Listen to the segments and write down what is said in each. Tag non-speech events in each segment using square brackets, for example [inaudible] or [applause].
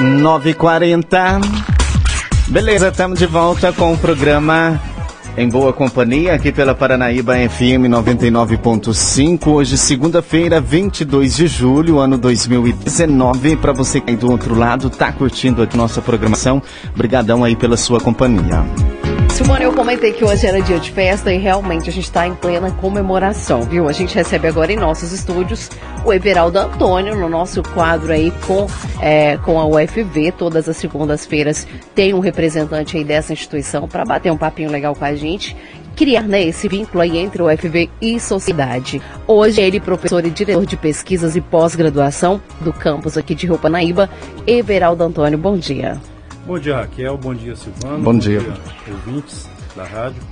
9h40. Beleza, estamos de volta com o programa Em Boa Companhia, aqui pela Paranaíba FM 99.5. Hoje, segunda-feira, 22 de julho, ano 2019. Para você que aí do outro lado, tá curtindo a nossa programação, brigadão aí pela sua companhia. Simone, eu comentei que hoje era dia de festa e realmente a gente está em plena comemoração, viu? A gente recebe agora em nossos estúdios o Everaldo Antônio no nosso quadro aí com, é, com a UFV. Todas as segundas-feiras tem um representante aí dessa instituição para bater um papinho legal com a gente criar né, esse vínculo aí entre o UFV e sociedade. Hoje ele professor e diretor de pesquisas e pós-graduação do campus aqui de Rio Panaíba, Everaldo Antônio. Bom dia. Bom dia, Raquel. Bom dia, Silvano. Bom, bom dia. dia, ouvintes da rádio.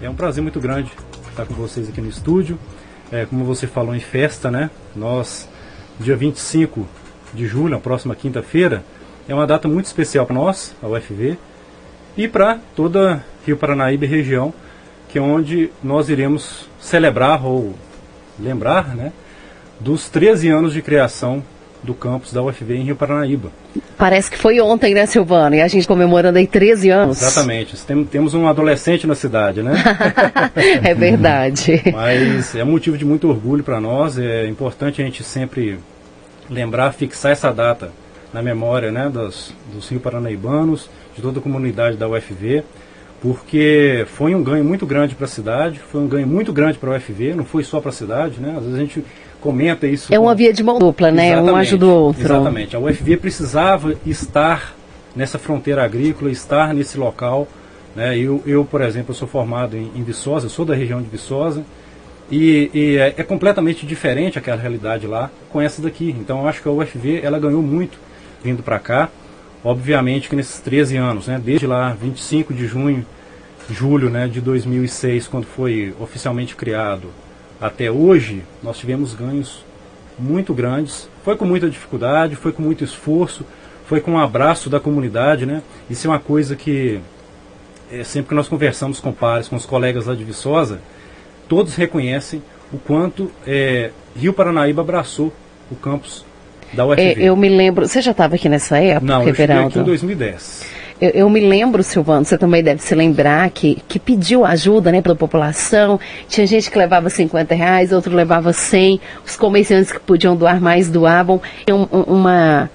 É um prazer muito grande estar com vocês aqui no estúdio. É, como você falou em festa, né? Nós, dia 25 de julho, a próxima quinta-feira, é uma data muito especial para nós, a UFV, e para toda Rio Paranaíba e região, que é onde nós iremos celebrar ou lembrar, né? Dos 13 anos de criação do campus da UFV em Rio Paranaíba. Parece que foi ontem, né, Silvano? E a gente comemorando aí 13 anos. Exatamente. Temos um adolescente na cidade, né? [laughs] é verdade. Mas é motivo de muito orgulho para nós. É importante a gente sempre lembrar, fixar essa data na memória né, dos, dos Rio Paranaibanos, de toda a comunidade da UFV, porque foi um ganho muito grande para a cidade, foi um ganho muito grande para a UFV, não foi só para a cidade, né? Às vezes a gente comenta isso. É uma via de mão dupla, né? Exatamente, um ajuda o outro. Exatamente. A UFV precisava estar nessa fronteira agrícola, estar nesse local. Né? Eu, eu, por exemplo, sou formado em, em Viçosa, sou da região de Viçosa, e, e é, é, completamente diferente aquela realidade lá com essa daqui. Então eu acho que a UFV ela ganhou muito vindo para cá. Obviamente que nesses 13 anos, né, desde lá 25 de junho, julho né, de 2006, quando foi oficialmente criado até hoje, nós tivemos ganhos muito grandes. Foi com muita dificuldade, foi com muito esforço, foi com um abraço da comunidade, né? Isso é uma coisa que é, sempre que nós conversamos com pares, com os colegas lá de Viçosa, todos reconhecem o quanto é, Rio Paranaíba abraçou o campus da UFV. É, eu me lembro, você já estava aqui nessa época, Não, eu cheguei aqui em 2010. Eu, eu, me lembro, Silvano, você também deve se lembrar, que, que pediu ajuda né, pela população. Tinha gente que levava 50 reais, outro levava 100. Os comerciantes que podiam doar mais doavam. Um, uma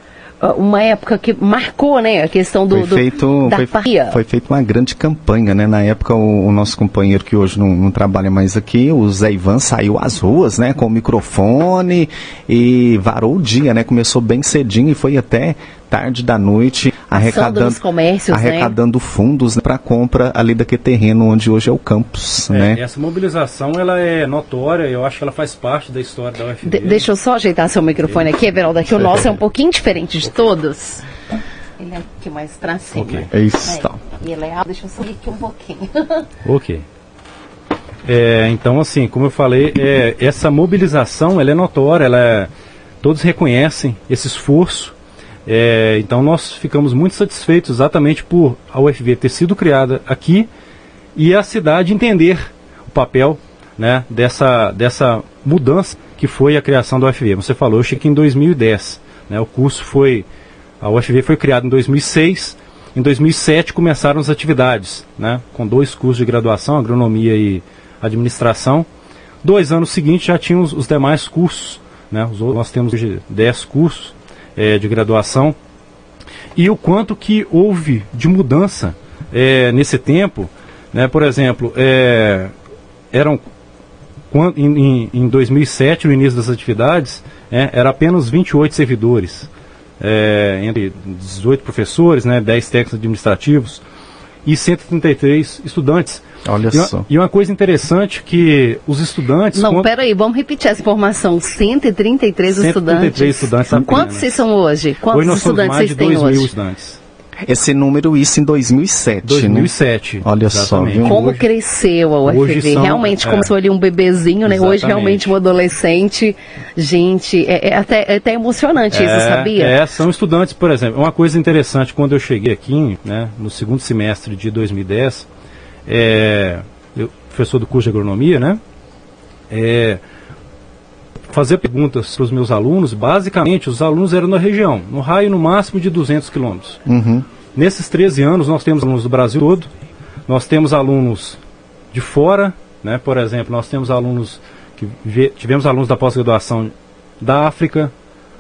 uma época que marcou, né, a questão do, foi feito, do, da foi, foi feita uma grande campanha, né, na época o, o nosso companheiro que hoje não, não, trabalha mais aqui, o Zé Ivan saiu às ruas, né, com o microfone e varou o dia, né, começou bem cedinho e foi até tarde da noite arrecadando, comércios, né? arrecadando né? fundos para compra ali daquele terreno onde hoje é o campus. É, né? Essa mobilização ela é notória, eu acho que ela faz parte da história da UFB. De deixa eu só ajeitar seu microfone aqui, Everaldo, aqui o nosso é um pouquinho diferente de todos. Ele é aqui mais pra cima. Okay. É isso, é. E ele é alto, deixa eu subir aqui um pouquinho. [laughs] ok. É, então, assim, como eu falei, é, essa mobilização ela é notória, ela é, todos reconhecem esse esforço é, então nós ficamos muito satisfeitos exatamente por a UFV ter sido criada aqui e a cidade entender o papel né, dessa, dessa mudança que foi a criação da UFV. Você falou, eu cheguei em 2010. Né, o curso foi. A UFV foi criada em 2006. Em 2007 começaram as atividades, né, com dois cursos de graduação, agronomia e administração. Dois anos seguintes já tinham os, os demais cursos. Né, os, nós temos hoje 10 cursos é, de graduação e o quanto que houve de mudança é, nesse tempo. Né? Por exemplo, é, eram em, em 2007, no início das atividades, é, era apenas 28 servidores, é, entre 18 professores, né, 10 técnicos administrativos e 133 estudantes. Olha e só. Uma, e uma coisa interessante que os estudantes... Não, quando... peraí, vamos repetir essa informação. 133, 133 estudantes. estudantes apenas. Quantos vocês são hoje? Quantos hoje nós estudantes somos mais de 2 mil estudantes. Esse número, isso em 2007, 2007. Né? Olha exatamente. só, viu? Como hoje, cresceu a UFV. São, realmente é, começou ali um bebezinho, né? Exatamente. Hoje realmente um adolescente. Gente, é, é até, é até emocionante é, isso, sabia? É, são estudantes, por exemplo. Uma coisa interessante, quando eu cheguei aqui, né, no segundo semestre de 2010, é, eu, professor do curso de agronomia, né? É, fazer perguntas para os meus alunos, basicamente os alunos eram na região, no raio no máximo de 200 quilômetros. Uhum. Nesses 13 anos nós temos alunos do Brasil todo, nós temos alunos de fora, né? por exemplo, nós temos alunos que tivemos alunos da pós-graduação da África,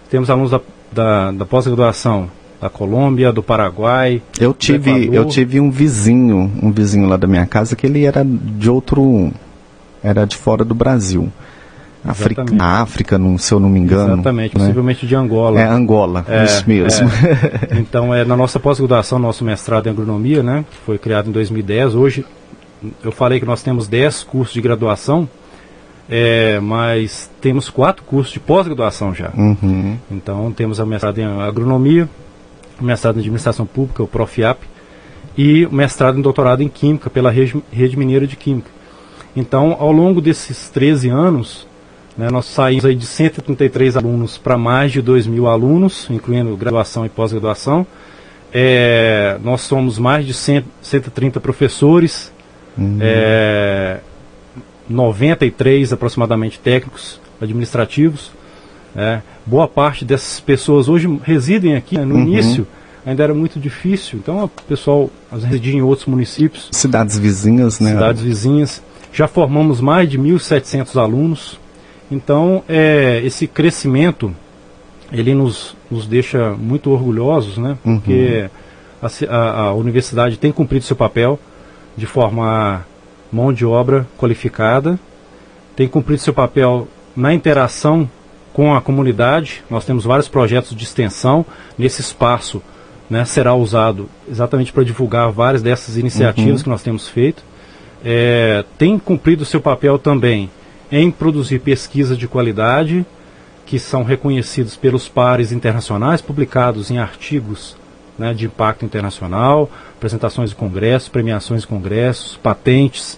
temos alunos da, da, da pós-graduação da Colômbia, do Paraguai. Eu tive, eu tive um vizinho, um vizinho lá da minha casa que ele era de outro, era de fora do Brasil. África, na África, não, se eu não me engano. Exatamente, né? possivelmente de Angola. É, Angola, é, isso mesmo. É. Então, é, na nossa pós-graduação, nosso mestrado em agronomia, né, que foi criado em 2010, hoje eu falei que nós temos 10 cursos de graduação, é, mas temos quatro cursos de pós-graduação já. Uhum. Então, temos a mestrado em agronomia, o mestrado em administração pública, o Profiap, e o mestrado em doutorado em química pela Rede, Rede Mineira de Química. Então, ao longo desses 13 anos, né, nós saímos aí de 133 alunos para mais de 2 mil alunos, incluindo graduação e pós-graduação. É, nós somos mais de 100, 130 professores, uhum. é, 93 aproximadamente técnicos administrativos. É, boa parte dessas pessoas hoje residem aqui. Né, no uhum. início ainda era muito difícil, então o pessoal residia em outros municípios. Cidades vizinhas, né? Cidades vizinhas. Já formamos mais de 1.700 alunos. Então, é, esse crescimento, ele nos, nos deixa muito orgulhosos, né? Porque uhum. a, a, a, universidade tem cumprido seu papel de formar mão de obra qualificada, tem cumprido seu papel na interação com a comunidade. Nós temos vários projetos de extensão nesse espaço. Né, será usado exatamente para divulgar várias dessas iniciativas uhum. que nós temos feito. É, tem cumprido seu papel também em produzir pesquisas de qualidade que são reconhecidos pelos pares internacionais, publicados em artigos né, de impacto internacional, apresentações de congressos, premiações de congressos, patentes,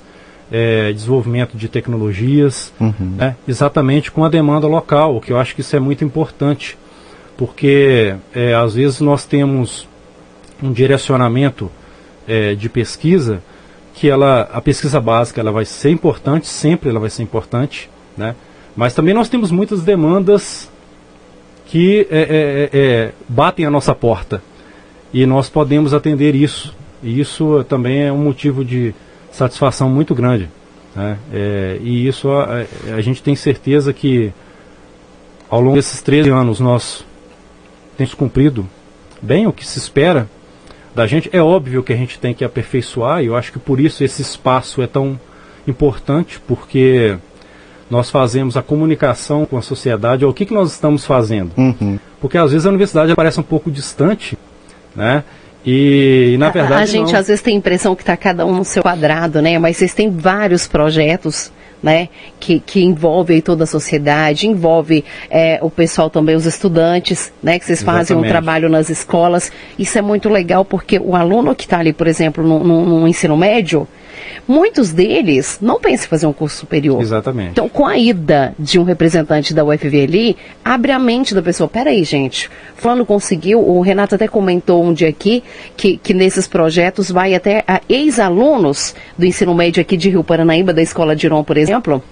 é, desenvolvimento de tecnologias, uhum. né, exatamente com a demanda local, o que eu acho que isso é muito importante, porque é, às vezes nós temos um direcionamento é, de pesquisa que ela, a pesquisa básica ela vai ser importante, sempre ela vai ser importante, né? mas também nós temos muitas demandas que é, é, é, é, batem a nossa porta e nós podemos atender isso. E isso também é um motivo de satisfação muito grande. Né? É, e isso a, a, gente tem certeza que ao longo desses 13 anos nós temos cumprido bem o que se espera da gente. É óbvio que a gente tem que aperfeiçoar, e eu acho que por isso esse espaço é tão importante, porque nós fazemos a comunicação com a sociedade, o que, que nós estamos fazendo. Uhum. Porque às vezes a universidade parece um pouco distante, né? E, e na verdade. A, a gente não. às vezes tem a impressão que está cada um no seu quadrado, né? Mas vocês têm vários projetos né, que, que envolve toda a sociedade, envolve é, o pessoal também, os estudantes, né, que vocês fazem um trabalho nas escolas. Isso é muito legal porque o aluno que está ali, por exemplo, no, no, no ensino médio, Muitos deles não pensam em fazer um curso superior. Exatamente. Então, com a ida de um representante da UFV ali, abre a mente da pessoa. Peraí, gente, fulano conseguiu, o Renato até comentou um dia aqui, que, que nesses projetos vai até ex-alunos do ensino médio aqui de Rio Paranaíba, da Escola de Iron, por exemplo,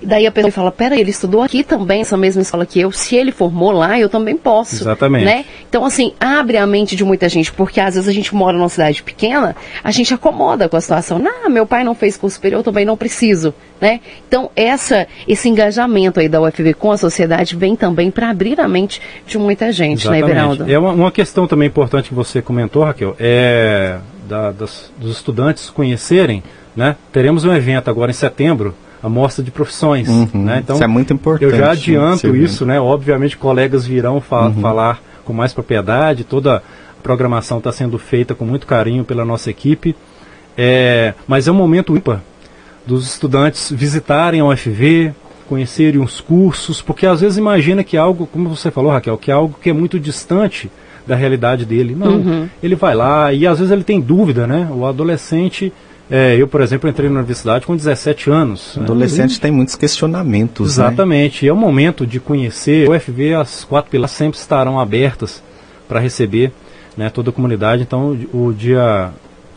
e daí a pessoa fala, pera, ele estudou aqui também, essa mesma escola que eu. Se ele formou lá, eu também posso. Exatamente. Né? Então, assim, abre a mente de muita gente, porque às vezes a gente mora numa cidade pequena, a gente acomoda com a situação. Não, meu pai não fez curso superior, eu também não preciso. Né? Então, essa, esse engajamento aí da UFV com a sociedade vem também para abrir a mente de muita gente, né, Exatamente. né, Everaldo? É uma, uma, questão também importante que você comentou, Raquel, é da, das, dos estudantes conhecerem, né? Teremos um evento agora em setembro, a mostra de profissões. Uhum, né? Então, isso é muito importante. Eu já adianto isso, né? Obviamente, colegas virão fa uhum. falar com mais propriedade. Toda a programação está sendo feita com muito carinho pela nossa equipe. É, mas é um momento ímpar dos estudantes visitarem a UFV, conhecerem os cursos, porque às vezes imagina que algo, como você falou, Raquel, que é algo que é muito distante da realidade dele. Não, uhum. ele vai lá e às vezes ele tem dúvida, né? O adolescente é, eu, por exemplo, entrei na universidade com 17 anos. Né? Adolescente né? tem muitos questionamentos. Exatamente. Né? É o momento de conhecer. O UFV, as quatro pilares sempre estarão abertas para receber né, toda a comunidade. Então, o dia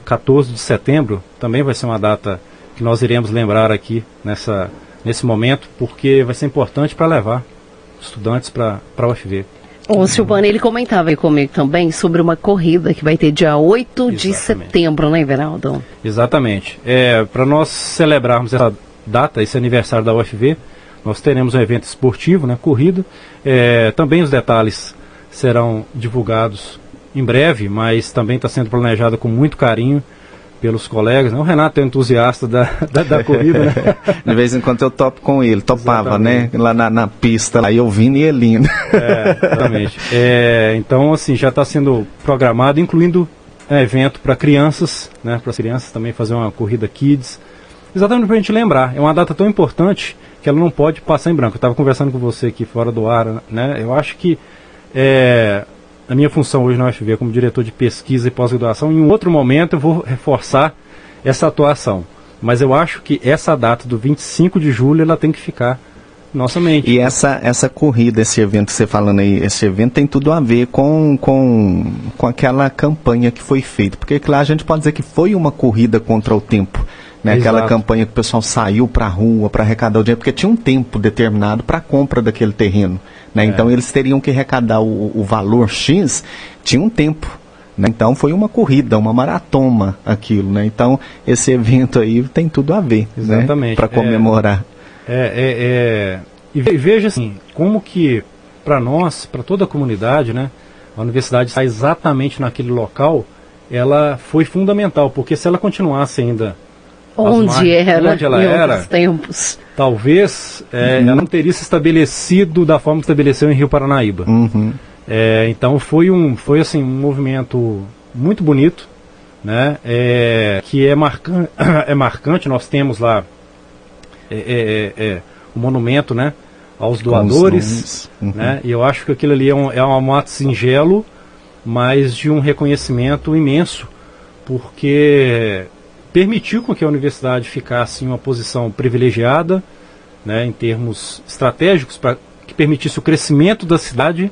14 de setembro também vai ser uma data que nós iremos lembrar aqui nessa, nesse momento, porque vai ser importante para levar estudantes para a UFV. O Silvano, ele comentava aí comigo também sobre uma corrida que vai ter dia 8 Exatamente. de setembro, né, Everaldo? Exatamente. É, para nós celebrarmos essa data, esse aniversário da UFV, nós teremos um evento esportivo, né, corrida. É, também os detalhes serão divulgados em breve, mas também está sendo planejado com muito carinho pelos colegas. Né? O Renato é entusiasta da, [laughs] da, da corrida, né? [laughs] De vez em quando eu topo com ele, topava, né? exatamente. né? Lá na, na, pista, lá ouvindo e ele indo. É, exatamente. [laughs] É, então, assim, já está sendo programado, incluindo um evento para crianças, né? Para as crianças também fazer uma corrida kids. Exatamente para a gente lembrar. É uma data tão importante que ela não pode passar em branco. Eu estava conversando com você aqui fora do ar, né? Eu acho que é, a minha função hoje na UFV como diretor de pesquisa e pós-graduação, em um outro momento eu vou reforçar essa atuação. Mas eu acho que essa data do 25 de julho ela tem que ficar nossa mente. E essa, essa corrida, esse evento que você falando aí, esse evento tem tudo a ver com, com, com aquela campanha que foi feita. Porque lá a gente pode dizer que foi uma corrida contra o tempo. Né? Aquela campanha que o pessoal saiu para a rua para arrecadar o dinheiro, porque tinha um tempo determinado para a compra daquele terreno. Né? É. Então eles teriam que arrecadar o, o valor X, tinha um tempo. Né? Então foi uma corrida, uma maratona aquilo. Né? Então esse evento aí tem tudo a ver né? Exatamente. para comemorar. É, é, é, e veja assim, como que para nós, para toda a comunidade, né, a universidade está exatamente naquele local, ela foi fundamental, porque se ela continuasse ainda onde era, onde ela era, tempos. talvez é, uhum. ela não teria se estabelecido da forma que estabeleceu em Rio Paranaíba. Uhum. É, então foi um, foi assim um movimento muito bonito, né? É, que é marcante, [coughs] é marcante. Nós temos lá é, é, é, o monumento, né? Aos doadores, uhum. né? E eu acho que aquilo ali é um, é um ato singelo, mas de um reconhecimento imenso, porque permitiu com que a universidade ficasse em uma posição privilegiada, né, em termos estratégicos, para que permitisse o crescimento da cidade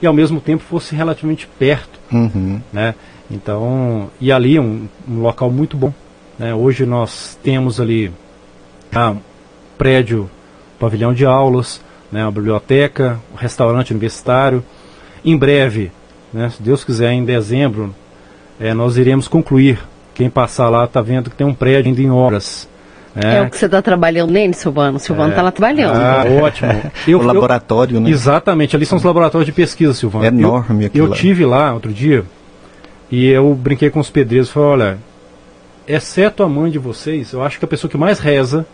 e ao mesmo tempo fosse relativamente perto. Uhum. Né? Então, e ali um, um local muito bom. Né? Hoje nós temos ali ah, um prédio, pavilhão de aulas, né, uma biblioteca, um restaurante universitário. Em breve, né, se Deus quiser, em dezembro, é, nós iremos concluir quem passar lá está vendo que tem um prédio ainda em obras. É, é o que você está trabalhando nele, Silvano. O Silvano está é. lá trabalhando. Ah, ótimo. [laughs] Eu, o laboratório, eu, né? Exatamente, ali são os laboratórios de pesquisa, Silvano. É enorme aquilo. Eu, eu tive lá outro dia e eu brinquei com os pedreiros e falei, olha, exceto a mãe de vocês, eu acho que a pessoa que mais reza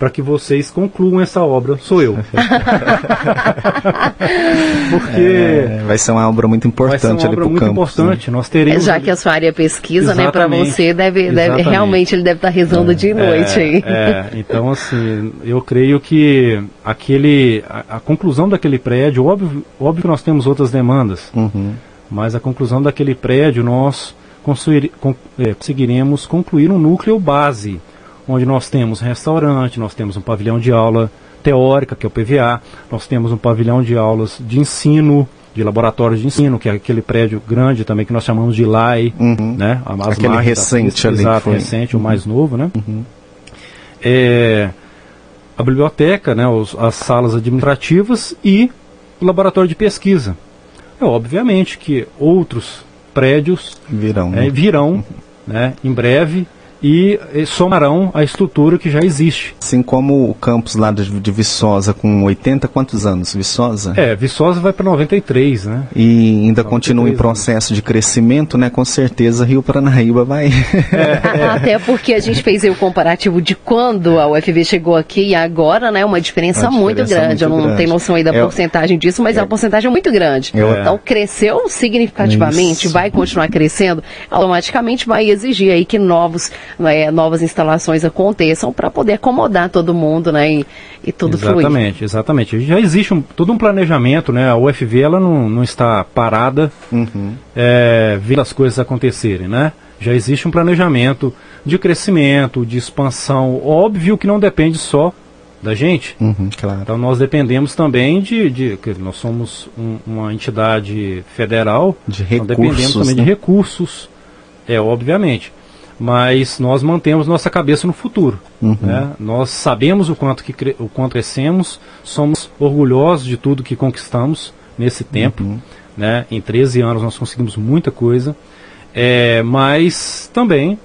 para que vocês concluam essa obra sou eu. [laughs] Porque é, vai ser uma obra muito importante vai ser uma obra muito importante. Né? Nós teremos já que a sua área é pesquisa, né, para você deve, deve realmente ele deve estar tá rezando é, de noite é, aí. É, então assim, eu creio que aquele a, a, conclusão daquele prédio, óbvio, óbvio que nós temos outras demandas, uhum. mas a conclusão daquele prédio nós é, conseguiremos concluir um núcleo base onde nós temos restaurante, nós temos um pavilhão de aula teórica, que é o PVA, nós temos um pavilhão de aulas de ensino, de laboratórios de ensino, que é aquele prédio grande também que nós chamamos de LAI, uhum. né? As aquele recente ali. Exato, foi. recente, uhum. o mais novo, né? Uhum. É, a biblioteca, né? Os, as salas administrativas e o laboratório de pesquisa. É, obviamente que outros prédios virão, é, virão uhum. né? em breve e, somarão a estrutura que já existe. Assim como o campus lá de, de Viçosa, com 80, quantos anos? Viçosa? É, Viçosa vai para 93, né? E ainda 93, continua em processo de crescimento, né? Com certeza Rio Paranaíba vai. É, é. [laughs] Até porque a gente fez o comparativo de quando a UFV chegou aqui e agora, né? Uma diferença, uma diferença muito grande. Muito Eu não grande. tenho noção aí da é, porcentagem disso, mas é, uma porcentagem muito grande. Então cresceu significativamente, Isso. vai continuar crescendo, automaticamente vai exigir aí que novos né, novas instalações aconteçam para poder acomodar todo mundo, né, e, e tudo exatamente, fluir. Exatamente, Já existe um, todo um planejamento, né, a UFV ela não, não está parada uhum. é, vendo as coisas acontecerem, né, já existe um planejamento de crescimento, de expansão, óbvio que não depende só da gente. Uhum, claro. Então nós dependemos também de, de nós somos um, uma entidade federal, de recursos, então dependemos também né? de recursos, é obviamente. Mas nós mantemos nossa cabeça no futuro. Uhum. Né? Nós sabemos o quanto, que, o quanto crescemos, somos orgulhosos de tudo que conquistamos nesse tempo. Uhum. Né? Em 13 anos nós conseguimos muita coisa, é, mas também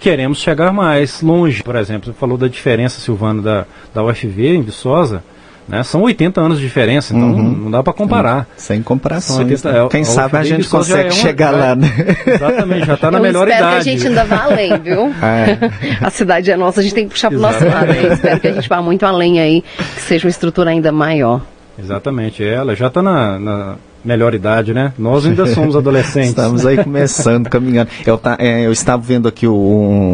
queremos chegar mais longe. Por exemplo, você falou da diferença, Silvano, da, da UFV em Viçosa. Né? São 80 anos de diferença, então Uhum. não dá para comparar. Sem comparações. 80 né? Quem a sabe a gente consegue é uma- chegar já- lá, né? Exatamente, já está na Eu melhor espero idade. que a gente ainda vá além, viu? [laughs] É. A cidade é nossa, a gente tem que puxar pro nosso lado. Aí. Espero que a gente vá muito além aí, que seja uma estrutura ainda maior. Exatamente, ela já está na, na melhor idade, né? Nós ainda [laughs] somos adolescentes. Estamos aí começando, caminhando. Eu, tá, é, eu estava vendo aqui o,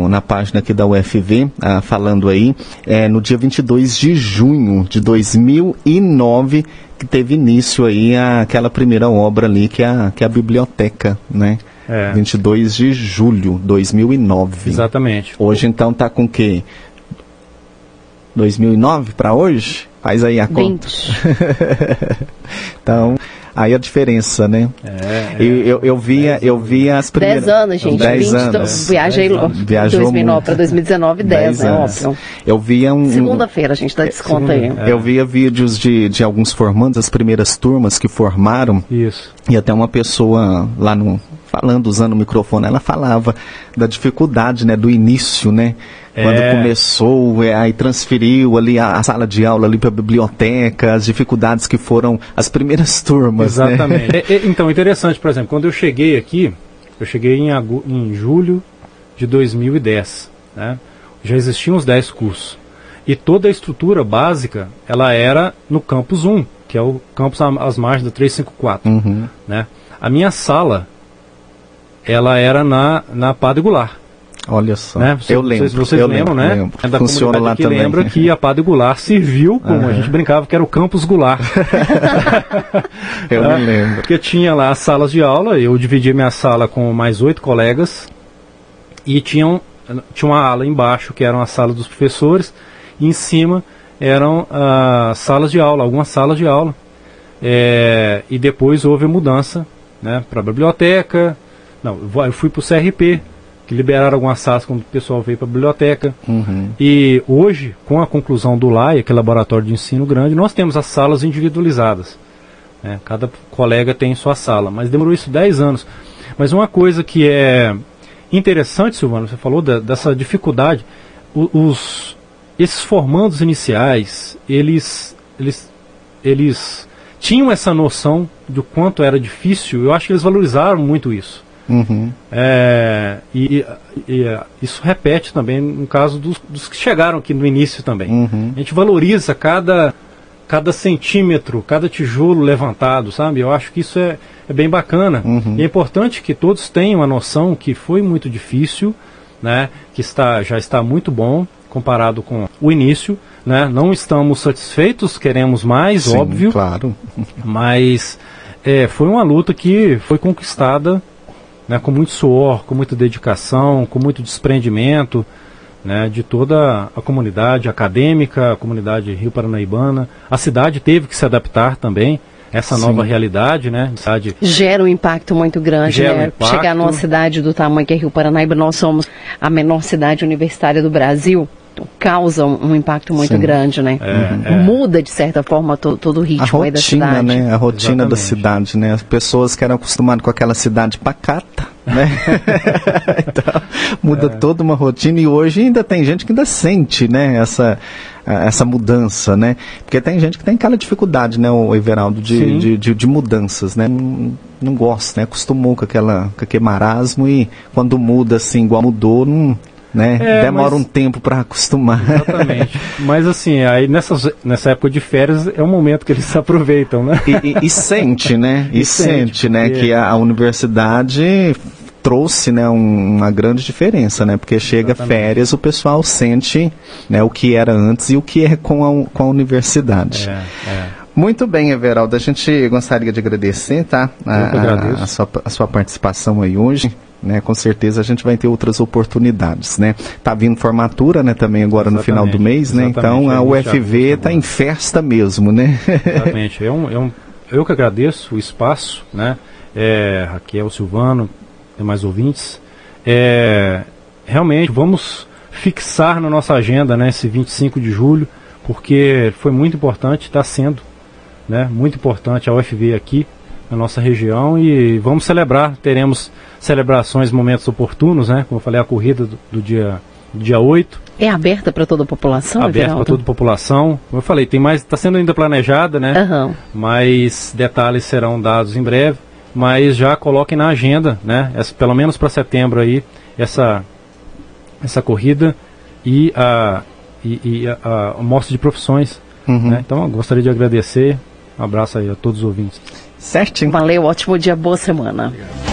o- na página aqui da UFV, ah, falando aí, é, no dia 22 de junho de 2009, que teve início aí a- aquela primeira obra ali, que é a, que é a biblioteca, né? É. 22 de julho de 2009. Exatamente. Hoje então tá com o quê? 2009 para hoje? Faz aí a conta. 20. [laughs] Então, aí a diferença, né? É, Eu, eu, eu via, eu via as primeiras. 10 anos, gente. 10 20 anos. Viajei Dez lo- anos. Viajou 2009 muito. para 2019, 10, 10 é óbvio. Eu via um. Segunda-feira a gente dá desconto aí. segunda- Eu via vídeos de, de alguns formandos, as primeiras turmas que formaram, Isso. e até uma pessoa lá no. Falando, usando o microfone, ela falava da dificuldade, né, do início, né? Quando É. começou, é, aí transferiu ali a, a sala de aula ali para a biblioteca, as dificuldades que foram as primeiras turmas, né? Exatamente. [laughs] É, é, então, interessante, por exemplo, quando eu cheguei aqui, eu cheguei em, em julho de 2010, né? Já existiam os 10 cursos. E toda a estrutura básica, ela era no campus 1, que é o campus às margens da 354, Uhum. né? A minha sala, ela era na, na Padre Goulart. Olha só. Né? Eu lembro. Vocês, vocês eu lembram, lembro, né? lembro. É da Funciona lá que também. lembra que a Padre Goulart serviu, como a gente brincava, que era o campus Goulart. [laughs] Eu me lembro. Porque tinha lá as salas de aula, eu dividi minha sala com mais oito colegas e tinham, tinha uma ala embaixo que eram as salas dos professores e em cima eram as salas de aula, algumas salas de aula. É, e depois houve a mudança né, para a biblioteca. Não, eu fui para o CRP, que liberaram algumas salas quando o pessoal veio para a biblioteca. Uhum. E hoje, com a conclusão do LAI, que é Laboratório de Ensino Grande, nós temos as salas individualizadas. né? Cada colega tem sua sala, mas demorou isso 10 anos. Mas uma coisa que é interessante, Silvano, você falou da- dessa dificuldade, os, esses formandos iniciais, eles, eles, eles tinham essa noção do quanto era difícil, eu acho que eles valorizaram muito isso. Uhum. É, e, e, e, isso repete também no caso dos, dos que chegaram aqui no início também. Uhum. A gente valoriza cada, cada centímetro, cada tijolo levantado, sabe? Eu acho que isso é, é bem bacana. Uhum. E é importante que todos tenham a noção que foi muito difícil, né? que está, já está muito bom comparado com o início. Né? Não estamos satisfeitos, queremos mais, Sim, óbvio, Claro. mas é, foi uma luta que foi conquistada né, com muito suor, com muita dedicação, com muito desprendimento né, de toda a comunidade acadêmica, a comunidade Rio Paranaibana. A cidade teve que se adaptar também a essa Sim. nova realidade, né? Cidade Gera um impacto muito grande, Gera um né? impacto. Chegar numa cidade do tamanho que é Rio Paranaíba, nós somos a menor cidade universitária do Brasil. Causa um, impacto muito Sim. grande, né? É, é. Muda, de certa forma, to- todo o A ritmo aí da rotina, cidade. né? A rotina da Exatamente. cidade, né? As pessoas que eram acostumadas com aquela cidade pacata, né? [laughs] então, muda É. toda uma rotina e hoje ainda tem gente que ainda sente, né? Essa, essa mudança, né? Porque tem gente que tem aquela dificuldade, né, o Everaldo, de, de, de, de mudanças, né? Não, não gosta, né? Acostumou com, aquela, com aquele marasmo e quando muda assim, igual mudou, não, né? É, Demora mas- um tempo para acostumar. Exatamente. [laughs] Mas assim, aí nessas, nessa época de férias é o momento que eles [laughs] aproveitam, né? E, e- e sente, né? [laughs] E, E sente, sente, né? porque- Que a, a universidade trouxe, né, um- uma grande diferença, né? Porque chega Exatamente. férias, o pessoal sente, né, o que era antes e o que é com a, com a universidade. É, é. Muito bem, Everaldo. A gente gostaria de agradecer, tá? A, a- a sua, a sua participação aí hoje. Né, com certeza a gente vai ter outras oportunidades, né? Tá vindo formatura, né, também agora no final do Exatamente, mês, né? exatamente. Então a É, UFV dia tá agora. em festa mesmo, né? Exatamente. É um, é um, eu que agradeço o espaço, né? É, Raquel, Silvano, demais ouvintes. É, realmente vamos fixar na nossa agenda né, esse 25 de julho, porque foi muito importante, está sendo né, muito importante a UFV aqui na nossa região e vamos celebrar, teremos celebrações, momentos oportunos, né, como eu falei, a corrida do, do dia, dia 8. É aberta para toda a população? Aberta para toda a população. Como eu falei, tem mais, está sendo ainda planejada, né? Uhum. Mas detalhes serão dados em breve. Mas já coloquem na agenda, né? Essa, pelo menos para setembro aí, essa, essa corrida e a, e, e a, a mostra de profissões. Uhum. Né? Então, gostaria de agradecer. Um abraço aí a todos os ouvintes. Certinho. Valeu, ótimo dia, boa semana. Obrigado.